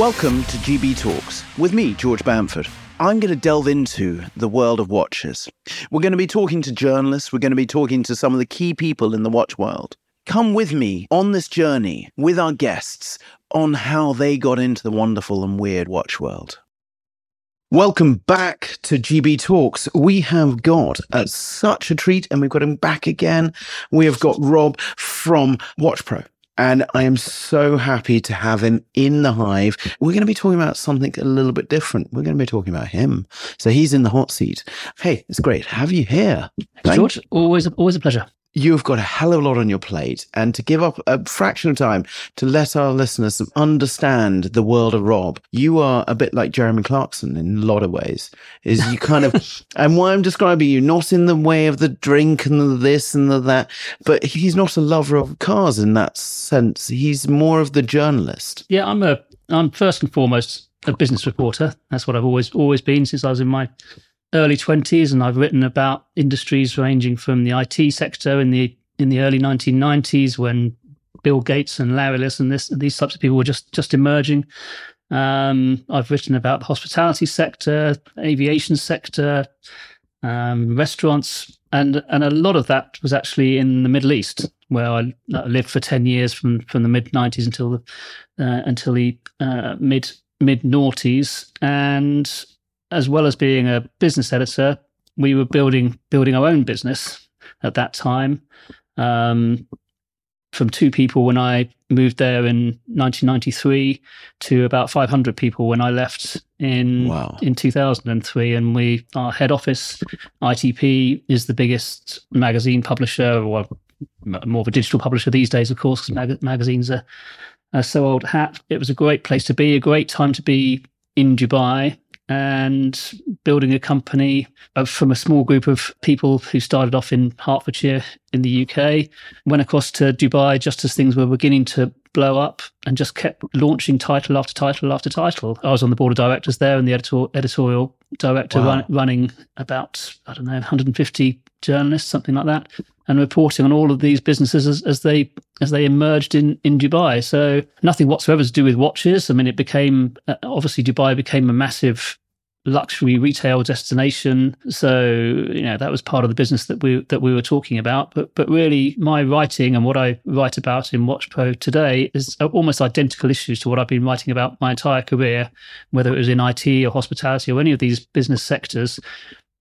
Welcome to GB Talks with me, George Bamford. I'm going to delve into the world of watches. We're going to be talking to journalists, we're going to be talking to some of the key people in the watch world. Come with me on this journey with our guests on how they got into the wonderful and weird watch world. Welcome back to GB Talks. We have got uh, such a treat and we've got him back again. We have got Rob from Watch Pro. And I am so happy to have him in the hive. We're going to be talking about something a little bit different. We're going to be talking about him. So he's in the hot seat. Hey, it's great. Have you here? George, always, always a pleasure you've got a hell of a lot on your plate and to give up a fraction of time to let our listeners understand the world of Rob, you are a bit like Jeremy Clarkson in a lot of ways. Is you kind of, and why I'm describing you, not in the way of the drink and the this and the that, but he's not a lover of cars in that sense. He's more of the journalist. Yeah, I'm a, I'm first and foremost a business reporter. That's what I've always, always been since I was in my early 20s and I've written about industries ranging from the IT sector in the in the early 1990s when Bill Gates and Larry Ellison and this these types of people were just just emerging. Um, I've written about the hospitality sector, aviation sector, um, restaurants, and and a lot of that was actually in the Middle East, where I lived for ten years from from the mid '90s until the uh, until the uh, mid mid noughties, and as well as being a business editor, we were building building our own business at that time. Um, from two people when I moved there in 1993 to about 500 people when I left in wow. in 2003. And we our head office, ITP, is the biggest magazine publisher, or more of a digital publisher these days, of course, because mag- magazines are, are so old hat. It was a great place to be, a great time to be in Dubai and building a company from a small group of people who started off in Hertfordshire in the UK, went across to Dubai just as things were beginning to blow up and just kept launching title after title after title. I was on the board of directors there and the editor, editorial director wow. run, running about, I don't know, 150 journalists, something like that, and reporting on all of these businesses as, as they as they emerged in, in Dubai. So nothing whatsoever to do with watches. I mean, it became uh, obviously Dubai became a massive luxury retail destination. So you know that was part of the business that we that we were talking about. But but really, my writing and what I write about in Watch Pro today is almost identical issues to what I've been writing about my entire career, whether it was in IT or hospitality or any of these business sectors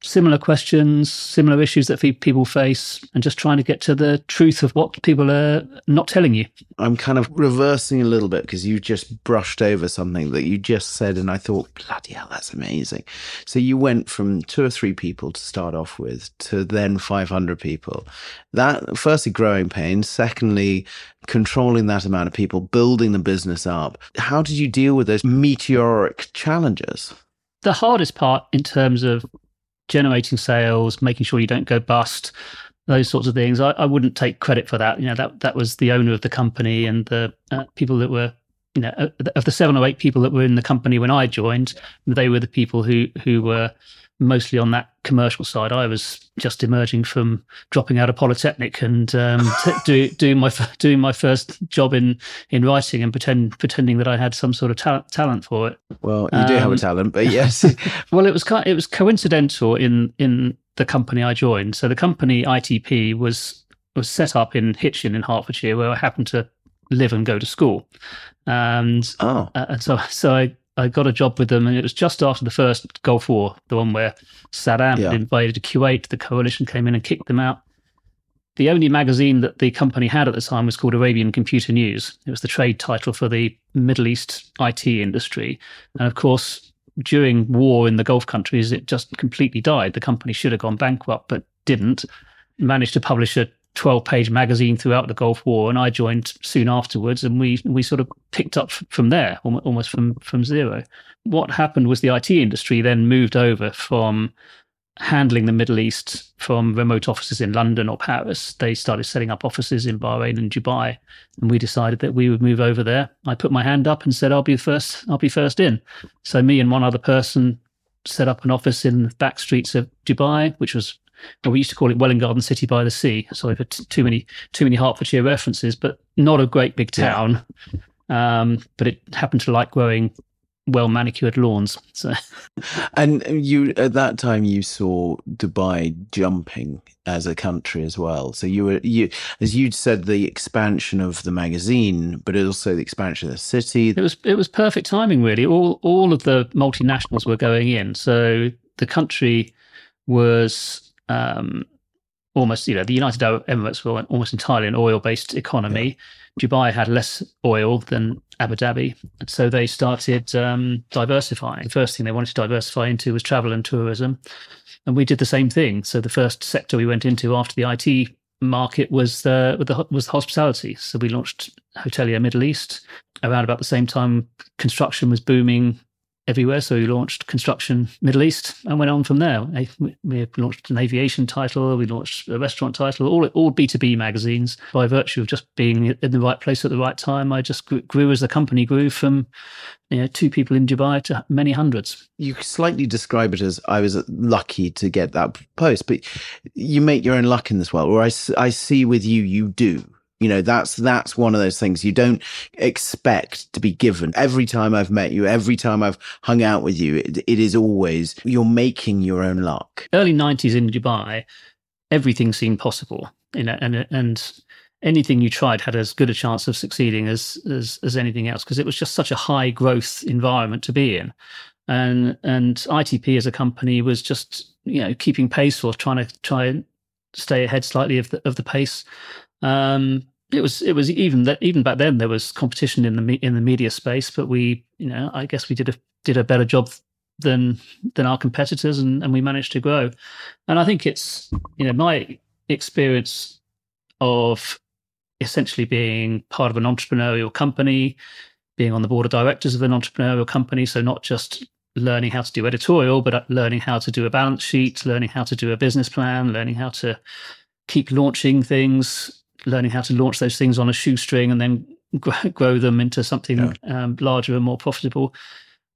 similar questions, similar issues that people face, and just trying to get to the truth of what people are not telling you. I'm kind of reversing a little bit because you just brushed over something that you just said, and I thought, bloody hell, that's amazing. So you went from two or three people to start off with to then 500 people. That, firstly, growing pains. Secondly, controlling that amount of people, building the business up. How did you deal with those meteoric challenges? The hardest part in terms of generating sales, making sure you don't go bust, those sorts of things. I, I wouldn't take credit for that. You know, that that was the owner of the company and the uh, people that were, you know, of the seven or eight people that were in the company when I joined, they were the people who who were mostly on that commercial side. I was just emerging from dropping out of polytechnic and um, t- do, doing my doing my first job in in writing and pretend pretending that I had some sort of ta- talent for it. Well, you um, do have a um, talent, but yes. well, it was it was coincidental in in the company I joined. So the company ITP was was set up in Hitchin in Hertfordshire, where I happened to live and go to school. And oh. Uh, and so so I I got a job with them, and it was just after the first Gulf War, the one where Saddam yeah. invaded Kuwait. The coalition came in and kicked them out. The only magazine that the company had at the time was called Arabian Computer News. It was the trade title for the Middle East IT industry. And of course, during war in the Gulf countries, it just completely died. The company should have gone bankrupt, but didn't. Managed to publish a 12 page magazine throughout the Gulf War, and I joined soon afterwards, and we we sort of picked up from there, almost from from zero. What happened was the IT industry then moved over from handling the Middle East from remote offices in London or Paris. They started setting up offices in Bahrain and Dubai, and we decided that we would move over there. I put my hand up and said, "I'll be first. I'll be first in." So me and one other person set up an office in the back streets of Dubai, which was well, we used to call it Welwyn Garden City by the Sea. Sorry for t- too many too many Hertfordshire references, but not a great big town. Yeah. Um, but it happened to like growing well manicured lawns. So, and you at that time you saw Dubai jumping as a country as well. So you were you as you'd said the expansion of the magazine, but also the expansion of the city. It was it was perfect timing really. All all of the multinationals were going in, so the country was. Um, almost, you know, the United Arab Emirates were almost entirely an oil based economy. Yeah. Dubai had less oil than Abu Dhabi. And so they started um, diversifying. The first thing they wanted to diversify into was travel and tourism. And we did the same thing. So the first sector we went into after the IT market was uh, the was the hospitality. So we launched Hotelier Middle East around about the same time. Construction was booming everywhere. So we launched Construction Middle East and went on from there. We launched an aviation title, we launched a restaurant title, all all B two B magazines. By virtue of just being in the right place at the right time, I just grew, as the company grew from you know two people in Dubai to many hundreds. You slightly describe it as I was lucky to get that post, but you make your own luck in this world. Or I I see with you, you do you know, that's that's one of those things you don't expect to be given. Every time I've met you, every time I've hung out with you, it, it is always you're making your own luck. Early '90s in Dubai, everything seemed possible, you know, and and anything you tried had as good a chance of succeeding as as, as anything else because it was just such a high growth environment to be in, and and ITP as a company was just you know keeping pace or trying to try and stay ahead slightly of the of the pace. Um, it was it was even that even back then there was competition in the in the media space, but we you know I guess we did a did a better job than than our competitors, and, and we managed to grow. And I think it's you know my experience of essentially being part of an entrepreneurial company, being on the board of directors of an entrepreneurial company. So not just learning how to do editorial, but learning how to do a balance sheet, learning how to do a business plan, learning how to keep launching things, learning how to launch those things on a shoestring and then grow them into something yeah. um, larger and more profitable.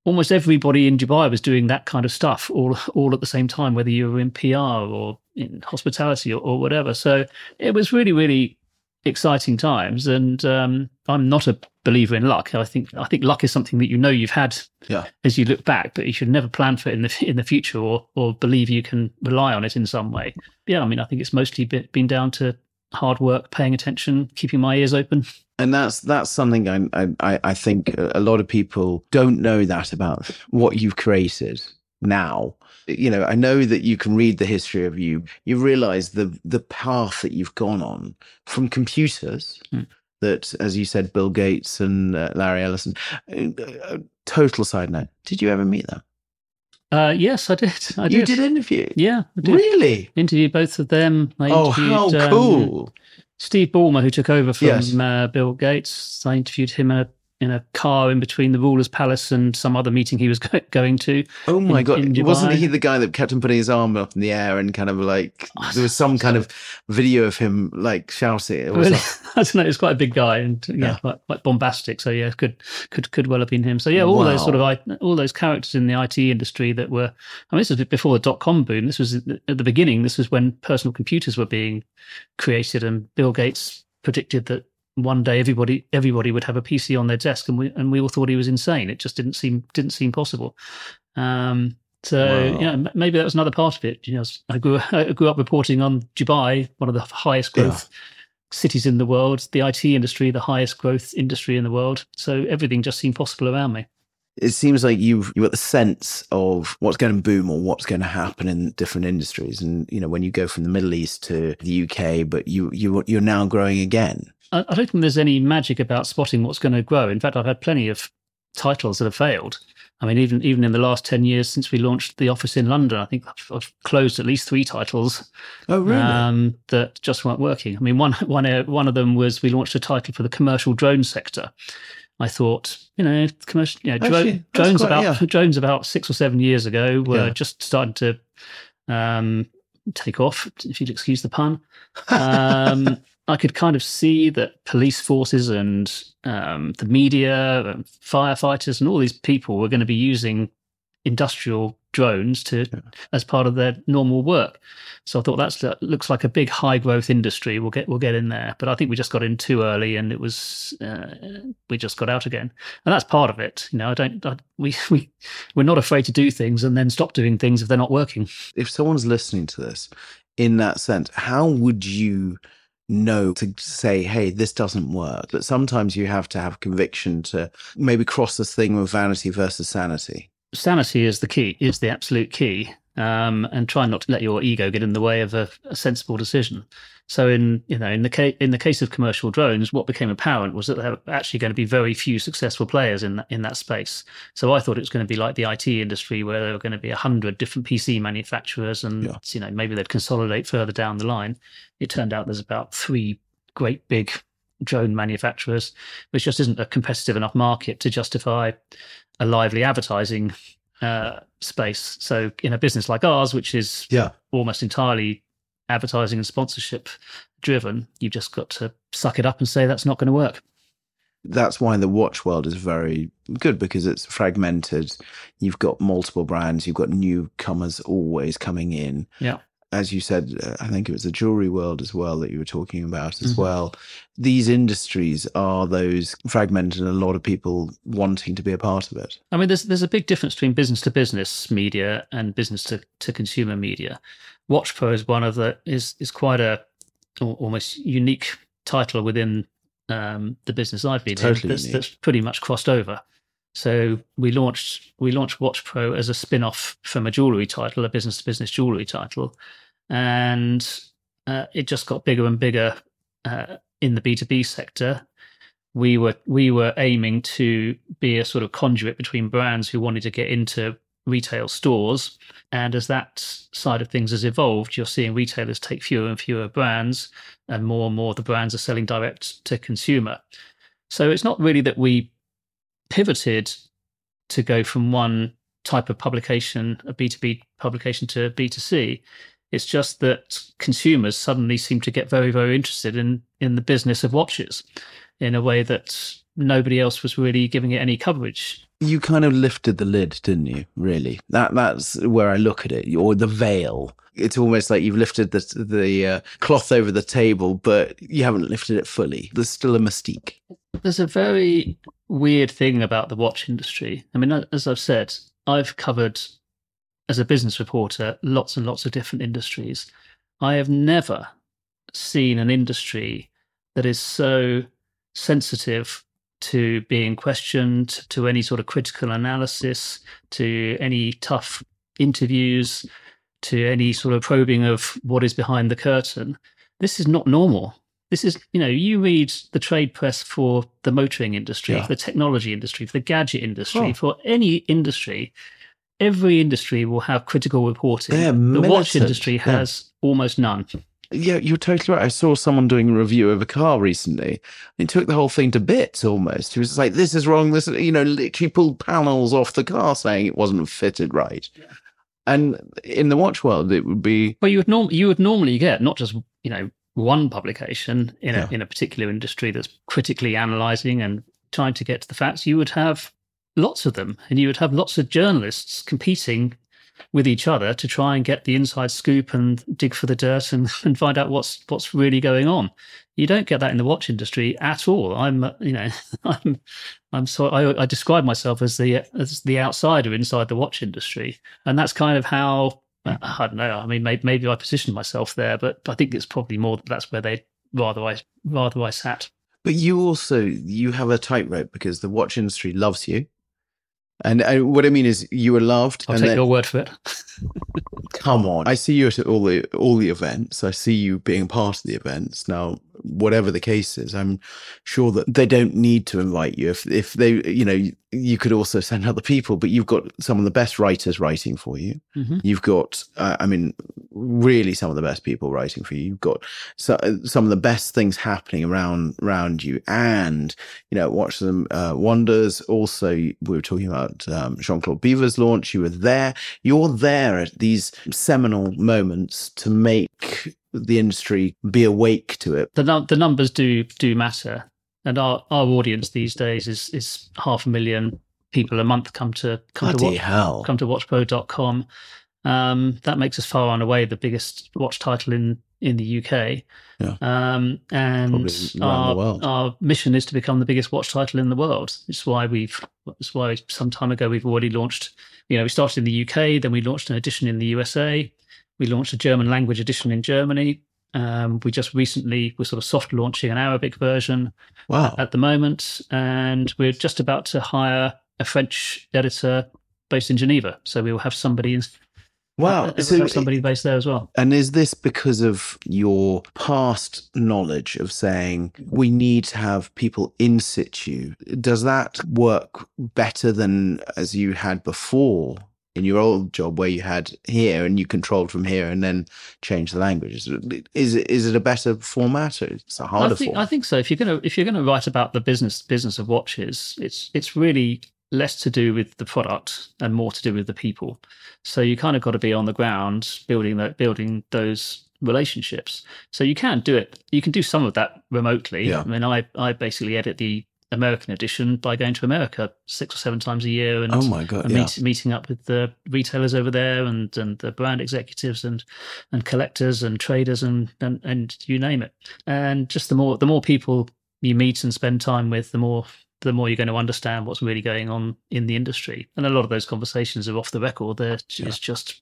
Almost everybody in Dubai was doing that kind of stuff all all at the same time, whether you were in PR or in hospitality or, or whatever. So it was really, really exciting times. And um, I'm not a believer in luck. I think I think luck is something that you know you've had yeah. as you look back, but you should never plan for it in the in the future or or believe you can rely on it in some way. Yeah, I mean, I think it's mostly been down to hard work, paying attention, keeping my ears open. And that's that's something I I, I think a lot of people don't know that about what you've created now. You know, I know that you can read the history of you. You realize the the path that you've gone on from computers. Mm. That, as you said, Bill Gates and uh, Larry Ellison. Uh, uh, total side note: Did you ever meet them? Uh, yes, I did. I did. You did interview? Yeah, I did. Really? Interviewed both of them. I oh, how um, cool! Um, Steve Ballmer, who took over from yes. uh, Bill Gates, I interviewed him a in a car in between the ruler's palace and some other meeting he was going to. Oh my in, god! In Wasn't he the guy that kept on putting his arm up in the air and kind of like there was some kind of video of him like shouting? Really? I don't know. He's quite a big guy and yeah, yeah. Quite, quite, bombastic. So yeah, could could could well have been him. So yeah, all wow. those sort of all those characters in the IT industry that were. I mean, this was before the dot com boom. This was at the beginning. This was when personal computers were being created, and Bill Gates predicted that one day everybody everybody would have a PC on their desk, and we and we all thought he was insane. It just didn't seem didn't seem possible. Um, so wow. yeah, maybe that was another part of it. You know, I grew I grew up reporting on Dubai, one of the highest growth yeah. cities in the world, the IT industry, the highest growth industry in the world. So everything just seemed possible around me. It seems like you've you got the sense of what's going to boom or what's going to happen in different industries. And you know, when you go from the Middle East to the UK, but you you you're now growing again. I, I don't think there's any magic about spotting what's going to grow. In fact, I've had plenty of titles that have failed. I mean, even even in the last ten years since we launched the office in London, I think I've, I've closed at least three titles. Oh, really? Um, that just weren't working. I mean, one one uh, one of them was we launched a title for the commercial drone sector. I thought, you know, commercial, you know, Actually, drones quite, about yeah. drones about six or seven years ago were yeah. just starting to um, take off, if you'd excuse the pun. Um, I could kind of see that police forces and um, the media and firefighters and all these people were going to be using industrial drones to Yeah. as part of their normal work. So I thought that's that looks like a big high growth industry. We'll get we'll get in there, but I think we just got in too early, and it was uh, we just got out again, and that's part of it. You know, I don't I, we we we're not afraid to do things and then stop doing things if they're not working. If someone's listening to this in that sense, how would you know to say, hey, this doesn't work? But sometimes you have to have conviction to maybe cross this thing with vanity versus sanity. sanity is the key, is the absolute key, um, and try not to let your ego get in the way of a, a sensible decision. So, in you know, in the case in the case of commercial drones, what became apparent was that there were actually going to be very few successful players in that, in that space. So, I thought it was going to be like the IT industry, where there were going to be a hundred different PC manufacturers, and Yeah. you know, maybe they'd consolidate further down the line. It turned out there's about three great big drone manufacturers, which just isn't a competitive enough market to justify a lively advertising uh, space. So in a business like ours, which is Yeah. almost entirely advertising and sponsorship driven, you've just got to suck it up and say that's not going to work. That's why the watch world is very good because it's fragmented. You've got multiple brands, you've got newcomers always coming in. Yeah. As you said, uh, I think it was the jewelry world as well that you were talking about as Mhm. well. These industries are those fragmented and a lot of people wanting to be a part of it. I mean, there's there's a big difference between business to business media and business to, to consumer media. Watch Pro is one of the is is quite a almost unique title within um, the business I've been Totally in. That's, that's pretty much crossed over. So we launched we launched Watch Pro as a spin off from a jewelry title, a business to business jewelry title, and uh, it just got bigger and bigger uh, in the B two B sector we were we were aiming to be a sort of conduit between brands who wanted to get into retail stores and as that side of things has evolved you're seeing retailers take fewer and fewer brands and more and more of the brands are selling direct to consumer so it's not really that we pivoted to go from one type of publication a b2b publication to b2c it's just that consumers suddenly seem to get very very interested in in the business of watches in a way that nobody else was really giving it any coverage. You kind of lifted the lid, didn't you? Really, that that's where I look at it, or the veil. It's almost like you've lifted the the uh, cloth over the table, but you haven't lifted it fully. There's still a mystique. There's a very weird thing about the watch industry. I mean, as I've said, I've covered as a business reporter lots and lots of different industries. I have never seen an industry that is so sensitive to being questioned, to any sort of critical analysis, to any tough interviews, to any sort of probing of what is behind the curtain. This is not normal. This is, you know, you read the trade press for the motoring industry, Yeah. for the technology industry, for the gadget industry, Oh. for any industry. Every industry will have critical reporting. The watch industry Yeah. has almost none. Yeah, you're totally right. I saw someone doing a review of a car recently. He took the whole thing to bits almost. He was like, "This is wrong." This, you know, literally pulled panels off the car saying it wasn't fitted right. And in the watch world, it would be Well, you would norm- you would normally get not just you know one publication in Yeah. in a particular industry that's critically analysing and trying to get to the facts. You would have lots of them, and you would have lots of journalists competing with each other to try and get the inside scoop and dig for the dirt and, and find out what's what's really going on. You don't get that in the watch industry at all. I'm, uh, you know, I'm, I'm so I, I describe myself as the as the outsider inside the watch industry, and that's kind of how I don't know. I mean, maybe, maybe I positioned myself there, but I think it's probably more that's where they rather I rather I sat. But you also you have a tightrope because the watch industry loves you, and, and what I mean is you were loved. I'll and take then- your word for it. come on, I see you at all the all the events. I see you being part of the events. Now, whatever the case is, I'm sure that they don't need to invite you. If if they, you know, you, you could also send other people. But you've got some of the best writers writing for you. Mhm. You've got, uh, I mean, really some of the best people writing for you. You've got so, some of the best things happening around around you, and you know, watch them uh, wonders. Also, we were talking about um, Jean Claude Biver's launch. You were there. You're there at these seminal moments to make the industry be awake to it. The num- the numbers do do matter, and our our audience these days is is half a million people a month come to come Bloody to watch, hell. come to watchpro.com. Um, that makes us far and away the biggest watch title in in the UK. Yeah. Um, and our, our mission is to become the biggest watch title in the world. It's why we've it's why some time ago we've already launched. You know, we started in the UK, then we launched an edition in the USA. We launched a German language edition in Germany. Um, we just recently we're sort of soft launching an Arabic version Wow. at the moment, and we're just about to hire a French editor based in Geneva. So we will have somebody in, Wow. uh, So, somebody based there as well. and is this because of your past knowledge of saying we need to have people in situ? Does that work better than as you had before in your old job where you had here and you controlled from here and then changed the language? Is it, is it a better format or it's a harder I think, I think so. If you're gonna if you're gonna write about the business business of watches, it's it's really less to do with the product and more to do with the people. So you kind of got to be on the ground building that building those relationships. So you can do it. You can do some of that remotely. Yeah. I mean, I I basically edit the American edition by going to America six or seven times a year and Oh my God. Yeah. meet, meeting up with the retailers over there and and the brand executives and and collectors and traders and and, and you name it and just the more the more people you meet and spend time with the more the more you're going to understand what's really going on in the industry and a lot of those conversations are off the record they're Yeah. just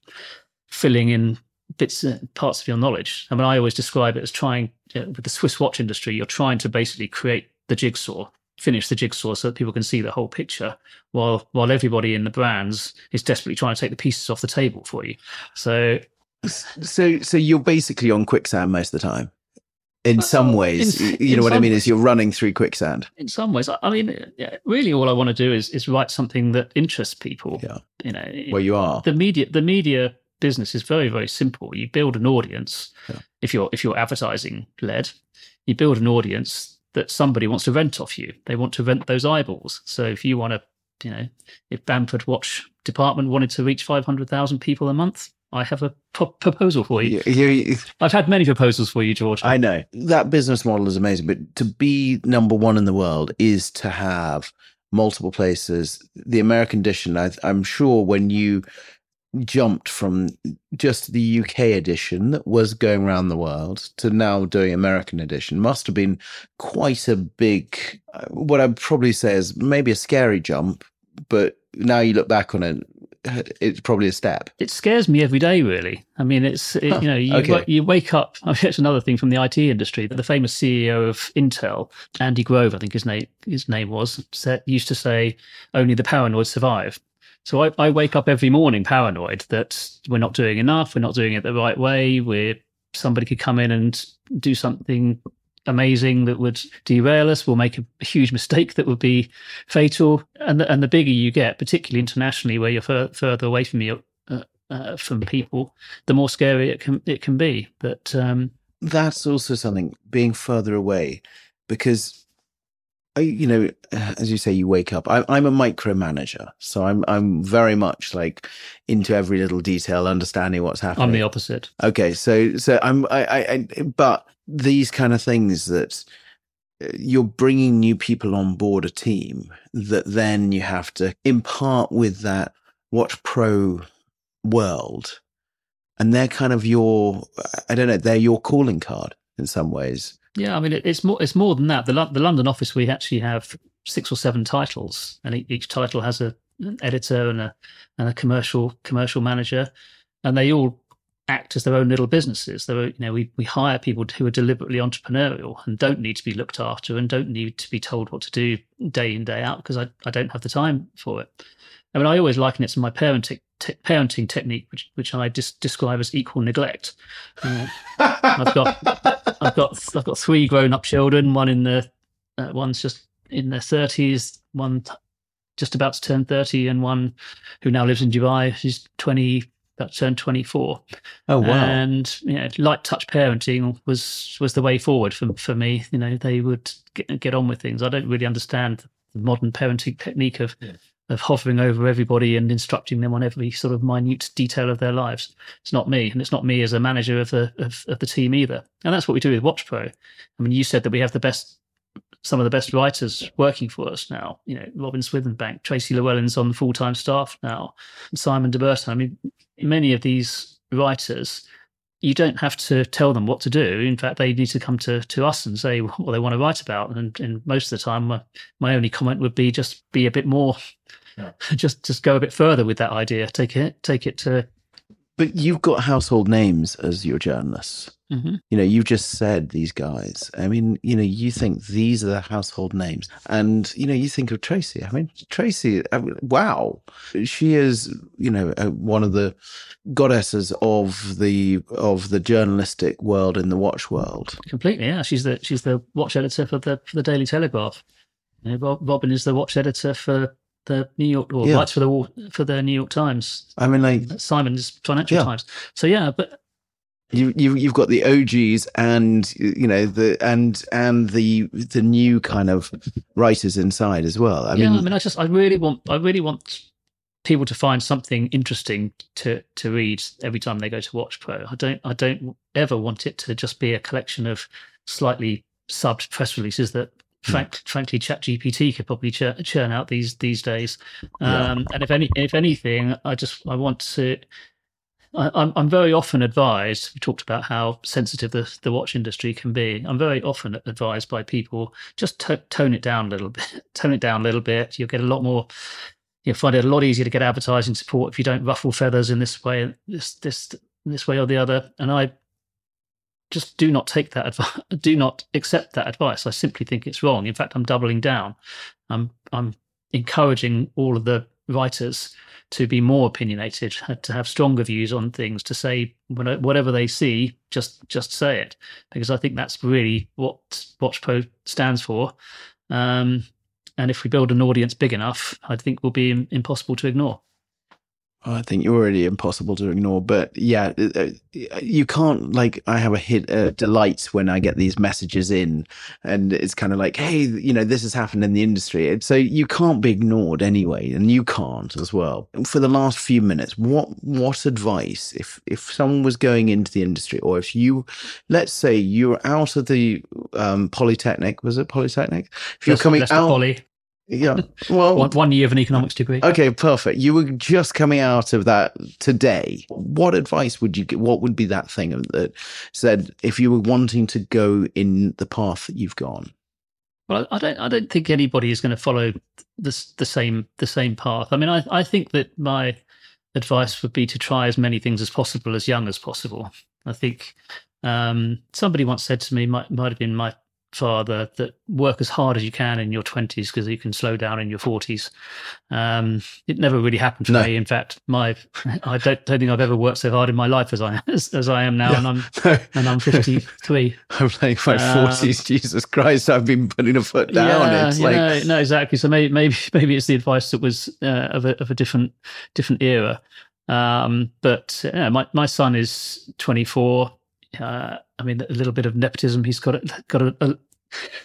filling in bits uh, parts of your knowledge i mean i always describe it as trying with the swiss watch industry you're trying to basically create the jigsaw finish the jigsaw so that people can see the whole picture while while everybody in the brands is desperately trying to take the pieces off the table for you. So So, so you're basically on quicksand most of the time. In some ways, in- you know what I mean. ways. Is you're running through quicksand. in some ways, I- mean, really, all I want to do is is write something that interests people. Yeah. You know, Where you are. the media the media business is very very simple. You build an audience Yeah. if you're if you're advertising led. You build an audience that somebody wants to rent off you. They want to rent those eyeballs. So if you want to, you know, if Bamford Watch Department wanted to reach five hundred thousand people a month, I have a proposal for you. You- you- I've had many proposals for you, George. I know that business model is amazing, but to be number one in the world is to have multiple places. The American edition, I, I'm sure, when you jumped from just the UK edition that was going around the world to now doing American edition, must have been quite a big. uh, What I'd probably say is maybe a scary jump, but now you look back on it, it's probably a step. it scares me every day really i mean it's it, Huh, you know you, okay. wa- you wake up I mean, it's another thing from the it industry the famous ceo of intel andy grove i think his name his name was used to say only the paranoid survive so I, I wake up every morning paranoid that we're not doing enough we're not doing it the right way we're somebody could come in and do something amazing that would derail us we'll make a, huge mistake that would be fatal and the, and the bigger you get particularly internationally where you're fur- further away from your uh, uh, from people, the more scary it can it can be. But um, that's also something being further away because I, you know as you say you wake up. I, i'm a micromanager so i'm i'm very much like into every little detail understanding what's happening I'm the opposite. okay so so i'm I, I i but these kind of things that uh, you're bringing new people on board a team that then you have to impart with that watch pro world and they're kind of your i don't know they're your calling card in some ways Yeah, I mean it, it's more it's more than that. The the London office we actually have six or seven titles, and each title has a an editor and a and a commercial commercial manager, and they all act as their own little businesses. They're, you know, we, we hire people who are deliberately entrepreneurial and don't need to be looked after and don't need to be told what to do day in, day out because I, I don't have the time for it. I mean, I always liken it to my parenting, te- parenting technique, which, which I just describe as equal neglect. Uh, I've got I've got I've got three grown up children. One in the uh, one's just in their thirties. One t- just about to turn thirty, and one who now lives in Dubai. She's twenty, turn twenty four. oh wow And you know, light touch parenting was was the way forward for for me. You know, they would get, get on with things. I don't really understand the modern parenting technique of. Of hovering over everybody and instructing them on every sort of minute detail of their lives. It's not me, and it's not me as a manager of the of, of the team either. And that's what we do with WatchPro. I mean, you said that we have the best some of the best writers working for us now. You know, Robin Swithenbank, Tracey Llewellyn's on full time staff now, Simon de Burton. I mean, many of these writers, you don't have to tell them what to do. In fact, they need to come to, to us and say what they want to write about. And, and most of the time, my, my only comment would be just be a bit more, yeah. just just go a bit further with that idea. Take it take it to but you've got household names as your journalists. Mm-hmm. You know, you just said these guys. I mean, you know, you think these are the household names, and you know, you think of Tracey. I mean, Tracey. I mean, wow, she is, you know, one of the goddesses of the of the journalistic world in the watch world. Completely, yeah. She's the she's the watch editor for the for the Daily Telegraph. You know, Robin is the watch editor for the New York or yeah. writes for the for the New York Times. I mean, like Simon's Financial yeah. Times. So yeah, but you you you've got the OGs and you know the and and the the new kind of writers inside as well. I yeah, mean, I mean, I just I really want I really want people to find something interesting to to read every time they go to Watch Pro. I don't I don't ever want it to just be a collection of slightly subbed press releases that Hmm. Frank, frankly, ChatGPT could probably churn, churn out these these days. Um, yeah. And if any, if anything, I just I want to. I, I'm I'm very often advised. We talked about how sensitive the, the watch industry can be. I'm very often advised by people just to, tone it down a little bit. Tone it down a little bit. You'll get a lot more. You'll find it a lot easier to get advertising support if you don't ruffle feathers in this way, this this this way or the other. And I just do not take that advice. Do not accept that advice. I simply think it's wrong. In fact, I'm doubling down. I'm I'm encouraging all of the writers to be more opinionated, to have stronger views on things, to say whatever they see, just just say it, because I think that's really what WatchPro stands for. Um, and if we build an audience big enough, I think will be impossible to ignore. I think you're already impossible to ignore, but yeah, uh, uh, you can't like. I have a hit uh, delight when I get these messages in, and it's kind of like, hey, you know, this has happened in the industry, so you can't be ignored anyway, and you can't as well. For the last few minutes, what what advice if if someone was going into the industry, or if you, let's say you're out of the um, polytechnic, was it polytechnic? If you're coming out, Poly. Yeah. Well, one, one, year of an economics degree. Okay, perfect. You were just coming out of that today. What advice would you get? What would be that thing that said if you were wanting to go in the path that you've gone? Well, I don't. I don't think anybody is going to follow the the same the same path. I mean, I I think that my advice would be to try as many things as possible as young as possible. I think um, somebody once said to me, might might have been my father that work as hard as you can in your 20s because you can slow down in your 40s. Um, it never really happened for no. me. In fact, my I don't, don't, think I've ever worked so hard in my life as I as, as I am now, yeah. and I'm no. and I'm 53. I'm like my um, 40s. Jesus Christ, I've been putting a foot down. Yeah, it's like know, no, exactly. So maybe maybe maybe it's the advice that was uh, of a of a different different era. Um, but yeah, my my son is 24 uh, I mean, a little bit of nepotism. He's got a, got a, a,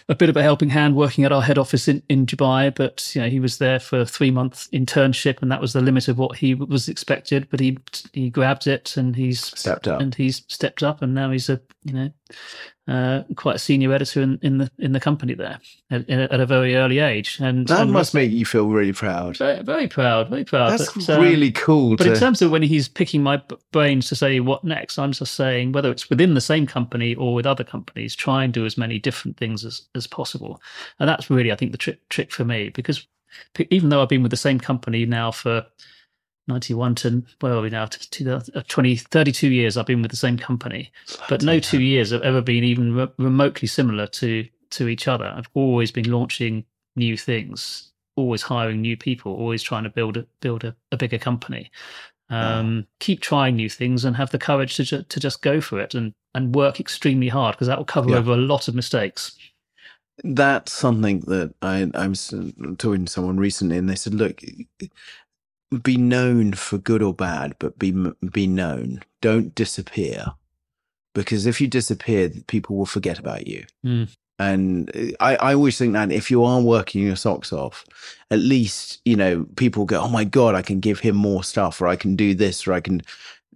a, bit of a helping hand working at our head office in, in Dubai, but you know, he was there for a three month internship, and that was the limit of what he was expected. But he he grabbed it, and he's stepped up, and he's stepped up, and now he's a you know uh, quite a senior editor in, in the in the company there at, at a very early age, and that must make you feel really proud. Very, very proud, very proud. That's but, um, really cool. But to... in terms of when he's picking my brains to say what next, I'm just saying whether it's within the same company or with other companies, try and do as many different things as as possible, and that's really I think the trick trick for me because even though I've been with the same company now for 91 to where are we now? To, uh, 20 32 years i've been with the same company. But no two years have ever been even re- remotely similar to to each other. I've always been launching new things always hiring new people always trying to build a build a, a bigger company. Um, keep trying new things and have the courage to, ju- to just go for it and and work extremely hard because that will cover yeah. over a lot of mistakes. That's something that I, I was talking to someone recently, and they said, "Look, be known for good or bad, but be be known. Don't disappear, because if you disappear, people will forget about you. Mm. And uh, I, I always think that if you are working your socks off, at least you know people go, "Oh my god, I can give him more stuff, or I can do this, or I can."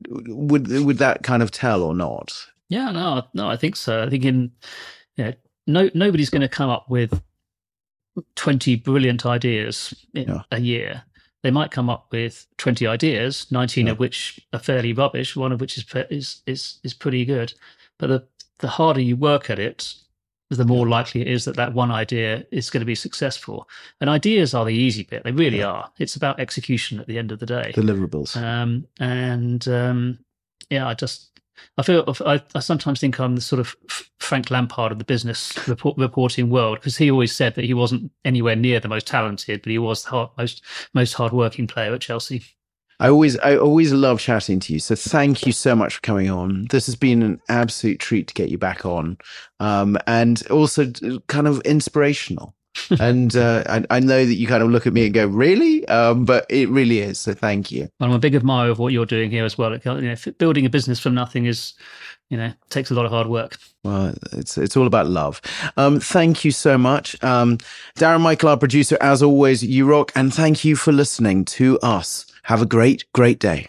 Would would that kind of tell or not? Yeah, no, no, I think so. I think in yeah, no, nobody's going to come up with 20 brilliant ideas yeah. a year, they might come up with 20 ideas, 19 yeah. of which are fairly rubbish, one of which is is is is pretty good. But the the harder you work at it, the more likely it is that that one idea is going to be successful. And ideas are the easy bit; they really yeah. are. It's about execution at the end of the day, deliverables. Um, and um, yeah, I just I feel I, I, sometimes think I'm the sort of Frank Lampard of the business report, reporting world because he always said that he wasn't anywhere near the most talented, but he was the hard, most most hardworking player at Chelsea. I always I always love chatting to you. So thank you so much for coming on. This has been an absolute treat to get you back on, um, and also kind of inspirational. And uh, I, I, know that you kind of look at me and go, "Really?" Um, but it really is. So thank you. I'm a big admirer of what you're doing here as well. You know, building a business from nothing is, you know, takes a lot of hard work. Well, it's it's all about love. Um, thank you so much, um, Darren Michael, our producer. As always, you rock, and thank you for listening to us. Have a great, great day.